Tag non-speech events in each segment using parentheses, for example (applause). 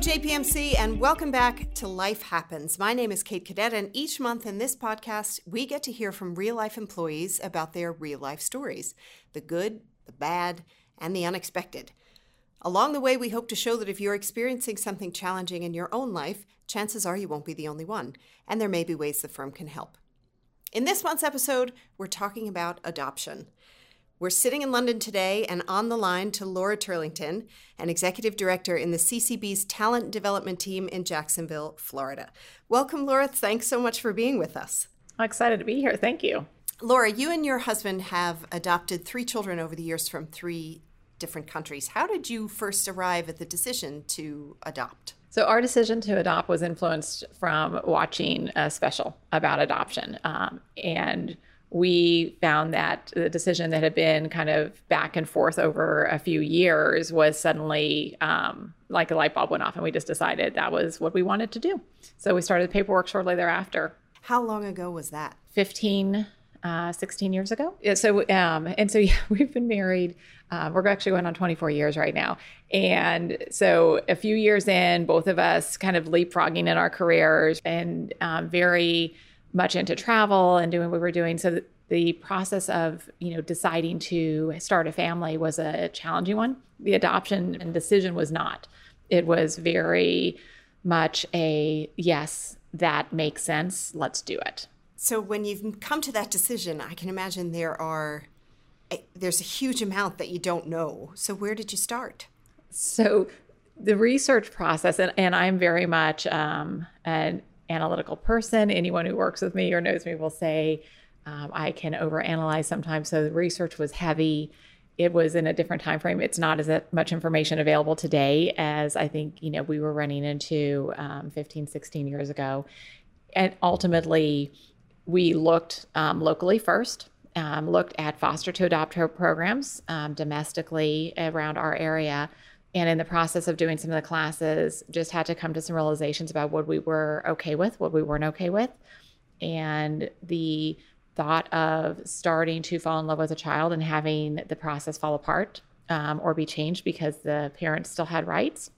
JPMC, and welcome back to Life Happens. My name is Kate Cadet, and each month in this podcast, we get to hear from real life employees about their real life stories the good, the bad, and the unexpected. Along the way, we hope to show that if you're experiencing something challenging in your own life, chances are you won't be the only one, and there may be ways the firm can help. In this month's episode, we're talking about adoption. We're sitting in London today and on the line to Laura Turlington, an executive director in the CCB's talent development team in Jacksonville, Florida. Welcome, Laura. Thanks so much for being with us. I'm excited to be here. Thank you. Laura, you and your husband have adopted three children over the years from three different countries. How did you first arrive at the decision to adopt? So, our decision to adopt was influenced from watching a special about adoption. Um, and we found that the decision that had been kind of back and forth over a few years was suddenly um, like a light bulb went off, and we just decided that was what we wanted to do. So we started the paperwork shortly thereafter. How long ago was that? 15, uh, 16 years ago. Yeah, so, um, and so (laughs) yeah, we've been married. Uh, we're actually going on 24 years right now. And so a few years in, both of us kind of leapfrogging in our careers and um, very much into travel and doing what we were doing. So the process of you know deciding to start a family was a challenging one. The adoption and decision was not. It was very much a yes, that makes sense. Let's do it. So when you've come to that decision, I can imagine there are there's a huge amount that you don't know. So where did you start? So the research process, and, and I'm very much um, an analytical person. Anyone who works with me or knows me will say um, I can overanalyze sometimes. So the research was heavy. It was in a different time frame. It's not as much information available today as I think you know we were running into um, 15, 16 years ago. And ultimately, we looked um, locally first. Um, looked at foster to adopt programs um, domestically around our area and in the process of doing some of the classes just had to come to some realizations about what we were okay with what we weren't okay with. And the thought of starting to fall in love with a child and having the process fall apart um, or be changed because the parents still had rights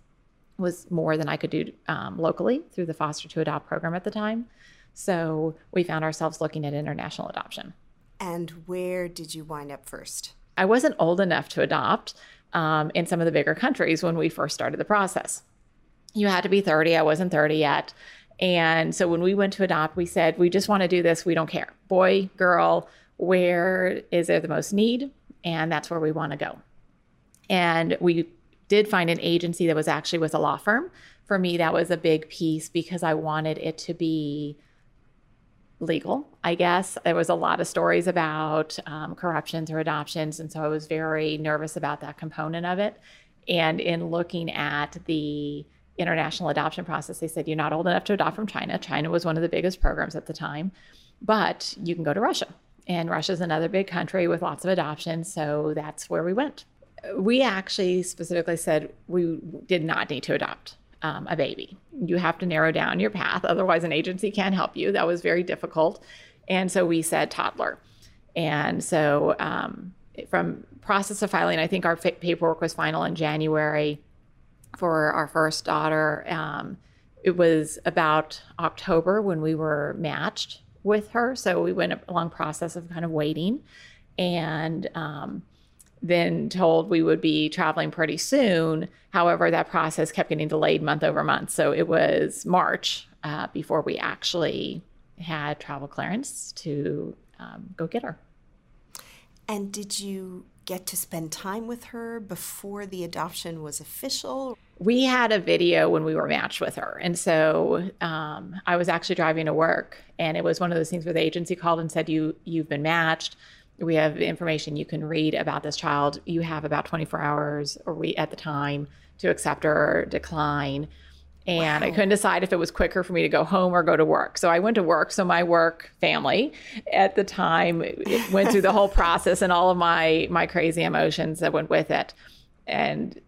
was more than i could do um, locally through the foster to adopt program at the time. So we found ourselves looking at international adoption. And where did you wind up first? I wasn't old enough to adopt um, in some of the bigger countries when we first started the process. You had to be 30. I wasn't 30 yet. And so when we went to adopt, we said, we just want to do this. We don't care. Boy, girl, where is there the most need? And that's where we want to go. And we did find an agency that was actually with a law firm. For me, that was a big piece because I wanted it to be legal, I guess. There was a lot of stories about um, corruptions or adoptions. And so I was very nervous about that component of it. And in looking at the international adoption process, they said, you're not old enough to adopt from China. China was one of the biggest programs at the time, but you can go to Russia. And Russia is another big country with lots of adoptions. So that's where we went. We actually specifically said we did not need to adopt um, a baby. You have to narrow down your path, otherwise, an agency can't help you. That was very difficult. And so we said toddler. And so um, from process of filing, I think our paperwork was final in January for our first daughter. Um, it was about October when we were matched with her. So we went a long process of kind of waiting. And um, then told we would be traveling pretty soon. However, that process kept getting delayed month over month. So it was March uh, before we actually had travel clearance to um, go get her. And did you get to spend time with her before the adoption was official? We had a video when we were matched with her. And so um, I was actually driving to work, and it was one of those things where the agency called and said, you, You've been matched we have information you can read about this child. You have about 24 hours or we at the time to accept or decline. And wow. I couldn't decide if it was quicker for me to go home or go to work. So I went to work. So my work family at the time went through the whole (laughs) process and all of my my crazy emotions that went with it. And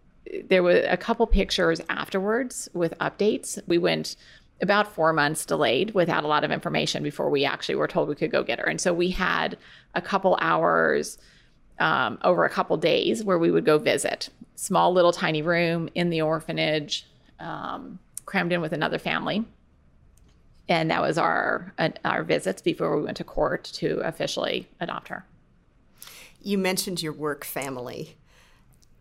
there were a couple pictures afterwards with updates. We went about four months delayed without a lot of information before we actually were told we could go get her. And so we had a couple hours um, over a couple days where we would go visit. Small little tiny room in the orphanage. um, crammed in with another family. And that was our uh, our visits before we went to court to officially adopt her. You mentioned your work family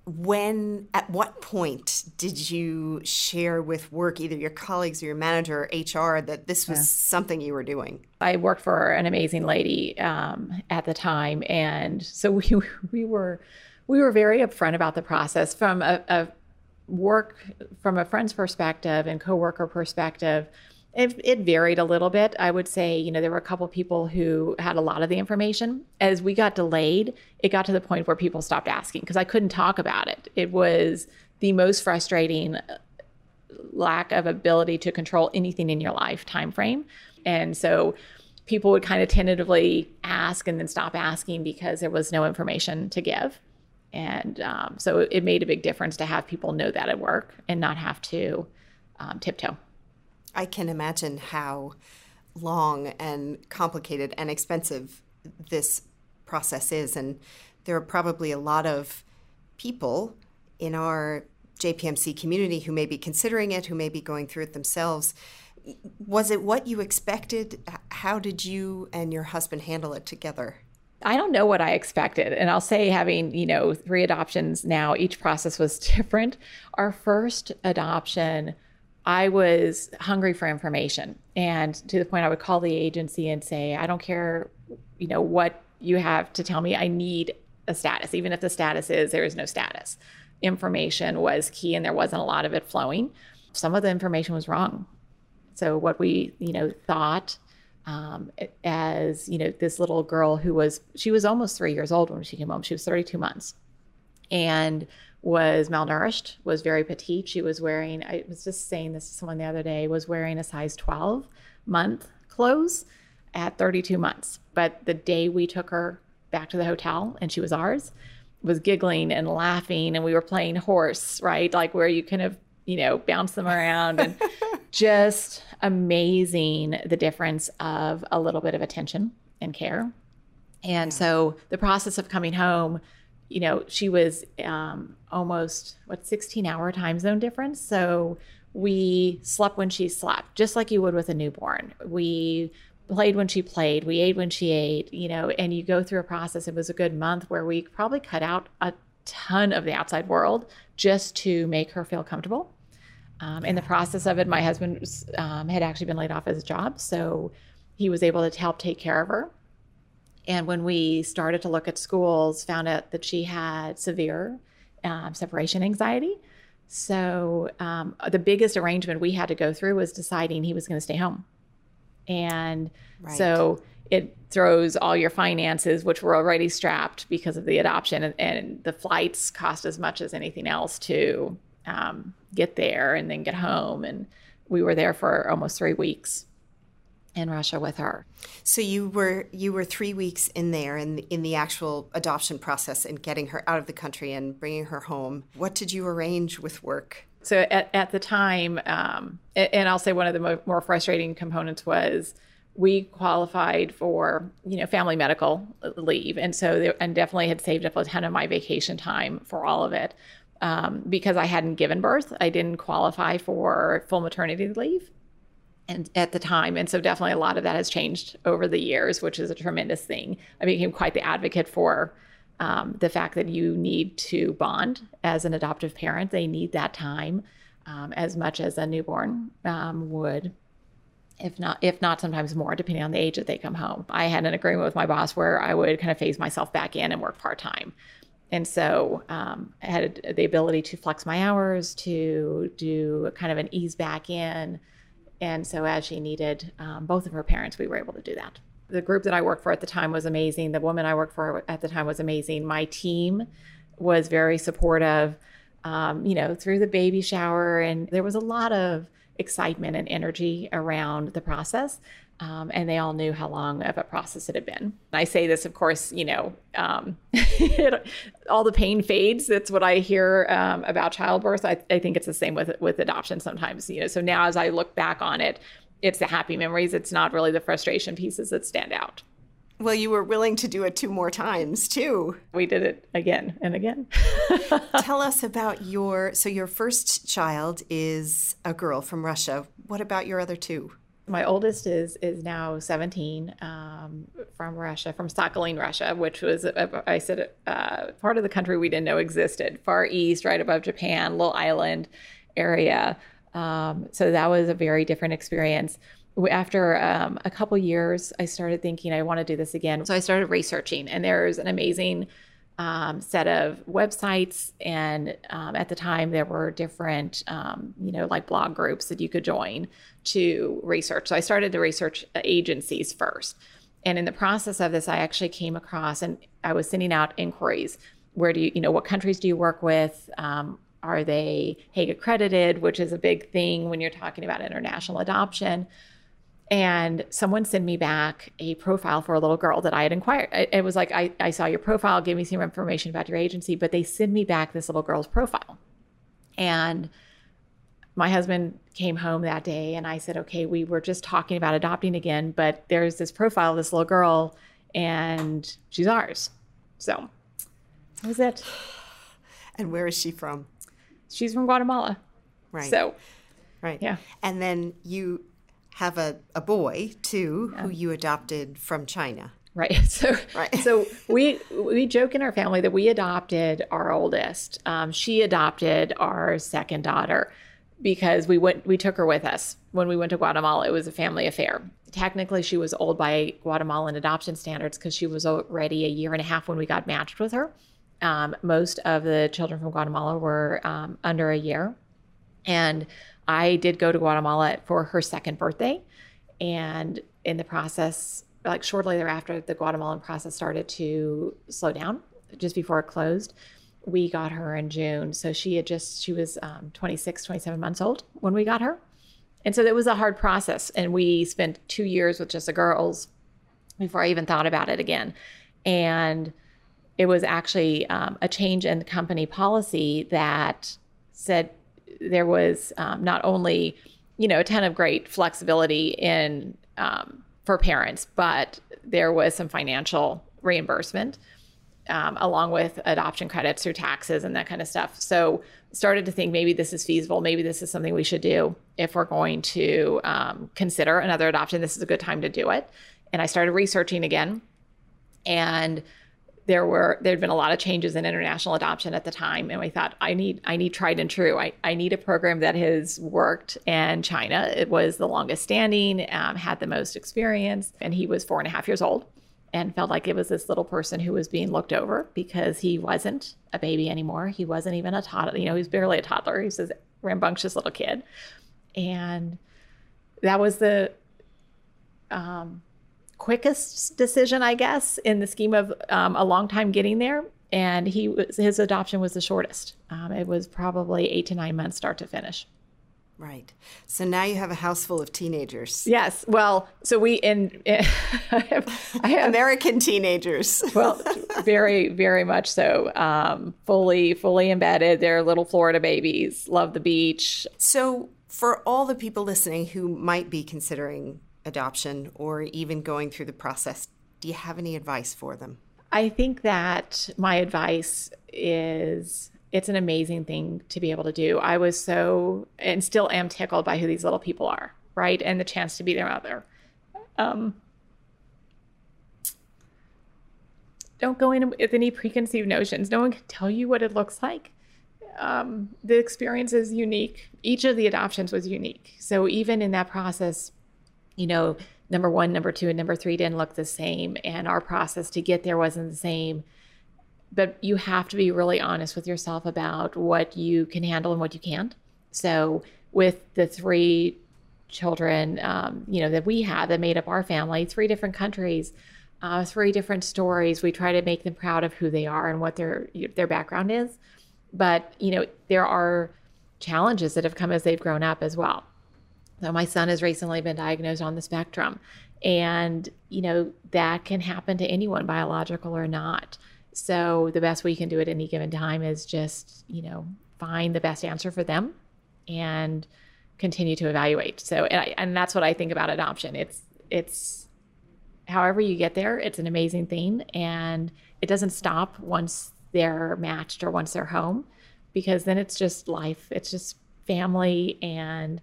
when at what point did you share with work either your colleagues or your manager or hr that this was yeah. something you were doing i worked for an amazing lady um, at the time and so we, (laughs) we were we were very upfront about the process from a, a work from a friend's perspective and coworker perspective it, it, varied a little bit. I would say, you know, there were a couple of people who had a lot of the information. As we got delayed, it got to the point where people stopped asking because I couldn't talk about it. It was the most frustrating uh, lack of ability to control anything in your life time frame. And so people would kind of tentatively ask and then stop asking because there was no information to give. And um, so it made a big difference to have people know that at work and not have to um, tiptoe. I can imagine how long and complicated and expensive this process is. And there are probably a lot of people in our JPMC community who may be considering it, who may be going through it themselves. Was it what you expected? How did you and your husband handle it together? I don't know what I expected. And I'll say, having, you know, three adoptions now, each process was (laughs) different. Our first adoption I was hungry for information. And to the point I would call the agency and say, I don't care, you know, what you have to tell me. I need a status, even if the status is there is no status. Information was key and there wasn't a lot of it flowing. Some of the information was wrong. So what we, you know, thought um, as, you know, this little girl who was, she was almost three years old when she came home. She was 32 months. And was malnourished, was very petite. She was wearing, I was just saying this to someone the other day, was wearing a size 12 month clothes at 32 months. But the day we took her back to the hotel and she was ours, was giggling and laughing and we were playing horse, right? Like where you kind of, you know, bounce them around and (laughs) just amazing the difference of a little bit of attention and care. And yeah. so the process of coming home you know, she was um, almost what 16 hour time zone difference. So we slept when she slept, just like you would with a newborn. We played when she played, we ate when she ate, you know, and you go through a process. It was a good month where we probably cut out a ton of the outside world just to make her feel comfortable. Um, in the process of it, my husband um, had actually been laid off his job, so he was able to help take care of her. And when we started to look at schools, found out that she had severe um, separation anxiety. So um, the biggest arrangement we had to go through was deciding he was going to stay home. And right. so it throws all your finances, which were already strapped because of the adoption, and, and the flights cost as much as anything else to um, get there and then get home. And we were there for almost three weeks in Russia with her. So you were you were three weeks in there in in the actual adoption process and getting her out of the country and bringing her home. What did you arrange with work? So at, at the time, um, and I'll say one of the mo- more frustrating components was we qualified for you know family medical leave, and so there, and definitely had saved up a ton of my vacation time for all of it. Um, because I hadn't given birth, I didn't qualify for full maternity leave and at the time. And so definitely a lot of that has changed over the years which is a tremendous thing. I became quite the advocate for um, the fact that you need to bond as an adoptive parent. They need that time um, as much as a newborn um, would if not if not sometimes more depending on the age that they come home. I had an agreement with my boss where i would kind of phase myself back in and work part-time. And so um, i had the ability to flex my hours to do kind of an ease back in and so, as she needed um, both of her parents, we were able to do that. The group that I worked for at the time was amazing. The woman I worked for at the time was amazing. My team was very supportive, um, you know, through the baby shower. And there was a lot of excitement and energy around the process. Um, and they all knew how long of a process it had been. I say this, of course, you know, um, (laughs) all the pain fades. That's what I hear um, about childbirth. I, I, think it's the same with with adoption sometimes. You know, so now as I look back on it, it's the happy memories. It's not really the frustration pieces that stand out. Well, you were willing to do it two more times too. We did it again and again. (laughs) Tell us about your so your first child is a girl from Russia. What about your other two? My oldest is is now 17 um, from Russia, from Sakhalin, Russia, which was uh, I said uh, part of the country we didn't know existed, far east, right above Japan, little island area. Um, so that was a very different experience. After um, a couple years, I started thinking I want to do this again. So I started researching, and there's an amazing um, set of websites. And um, at the time, there were different, um, you know, like blog groups that you could join to research. So I started to research agencies first. And in the process of this, I actually came across and I was sending out inquiries. Where do you, you know, what countries do you work with? Um, are they Hague accredited, which is a big thing when you're talking about international adoption? And someone sent me back a profile for a little girl that I had inquired. It was like, I, I saw your profile, give me some information about your agency, but they send me back this little girl's profile. And my husband came home that day and I said, okay, we were just talking about adopting again, but there's this profile of this little girl and she's ours. So that was it. (sighs) And where is she from? she's from Guatemala. Right. So, right. Yeah. And then you have a, a boy too yeah. who you adopted from China. Right. (laughs) So, right. so we we joke in our family that we adopted our oldest. Um, she adopted our second daughter because we went we took her with us when we went to Guatemala. It was a family affair. Technically, she was old by Guatemalan adoption standards because she was already a year and a half when we got matched with her. Um, most of the children from Guatemala were um, under a year. And I did go to Guatemala for her second birthday. And in the process, like shortly thereafter, the Guatemalan process started to slow down just before it closed. We got her in June. So she had just, she was um, 26, 27 months old when we got her. And so it was a hard process. And we spent two years with just the girls before I even thought about it again. And it was actually um, a change in company policy that said there was um, not only you know a ton of great flexibility in um, for parents, but there was some financial reimbursement um, along with adoption credits through taxes and that kind of stuff. So started to think maybe this is feasible. Maybe this is something we should do if we're going to um, consider another adoption. This is a good time to do it. And I started researching again and there were there'd been a lot of changes in international adoption at the time and we thought i need i need tried and true. I, I need a program that has worked and china. It was the longest standing um, had the most experience and he was four and a half years old and felt like it was this little person who was being looked over because he wasn't a baby anymore. He wasn't even a toddler you know he was barely a toddler. He was this rambunctious little kid. And that was the um, quickest decision, I guess, in the scheme of um, a long time getting there. And he was, his adoption was the shortest. Um, it was probably eight to nine months, start to finish. Right. So now you have a house full of teenagers. Yes. Well, so we in, in I (laughs) have, I have, American teenagers. well, very, very much so. Um, fully, fully embedded. They're little Florida babies. Love the beach. So for all the people listening who might be considering adoption or even going through the process, do you have any advice for them? I think that my advice is it's an amazing thing to be able to do. I was so and still am tickled by who these little people are, right? And the chance to be their mother. Um, don't go in with any preconceived notions. No one can tell you what it looks like. Um, the experience is unique. Each of the adoptions was unique. So even in that process, you know, number one, number two, and number three didn't look the same. And our process to get there wasn't the same. But you have to be really honest with yourself about what you can handle and what you can't. So, with the three children, um, you know, that we have that made up our family, three different countries, uh, three different stories. We try to make them proud of who they are and what their their background is. But you know, there are challenges that have come as they've grown up as well. So my son has recently been diagnosed on the spectrum. And, you know, that can happen to anyone, biological or not. So the best we can do at any given time is just, you know, find the best answer for them and continue to evaluate. So, and, I, and that's what I think about adoption. It's, it's however you get there, it's an amazing thing. And it doesn't stop once they're matched or once they're home, because then it's just life. It's just family. And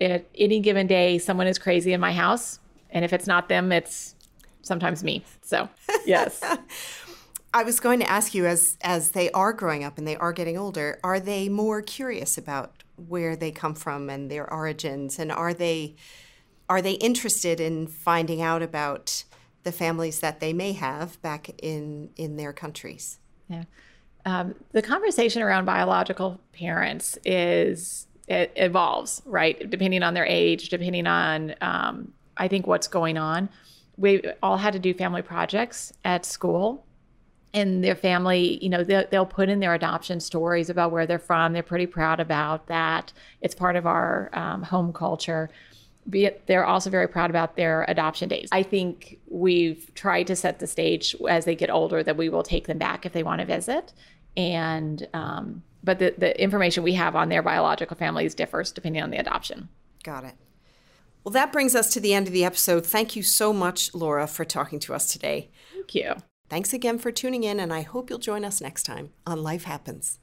at any given day, someone is crazy in my house. And if it's not them, it's sometimes me. So, (laughs) yes. I was going to ask you as as they are growing up and they are getting older, are they more curious about where they come from and their origins and are they are they interested in finding out about the families that they may have back in in their countries? Yeah. Um, the conversation around biological parents is it evolves, right? Depending on their age, depending on um, I think what's going on. We all had to do family projects at school and their family, you know, they'll, they'll, put in their adoption stories about where they're from. They're pretty proud about that. It's part of our um, home culture. They're also very proud about their adoption days. I think we've tried to set the stage as they get older that we will take them back if they want to visit. And, um, but the, the information we have on their biological families differs depending on the adoption. Got it. Well, that brings us to the end of the episode. Thank you so much, Laura, for talking to us today. Thank you. Thanks again for tuning in, and I hope you'll join us next time on Life Happens.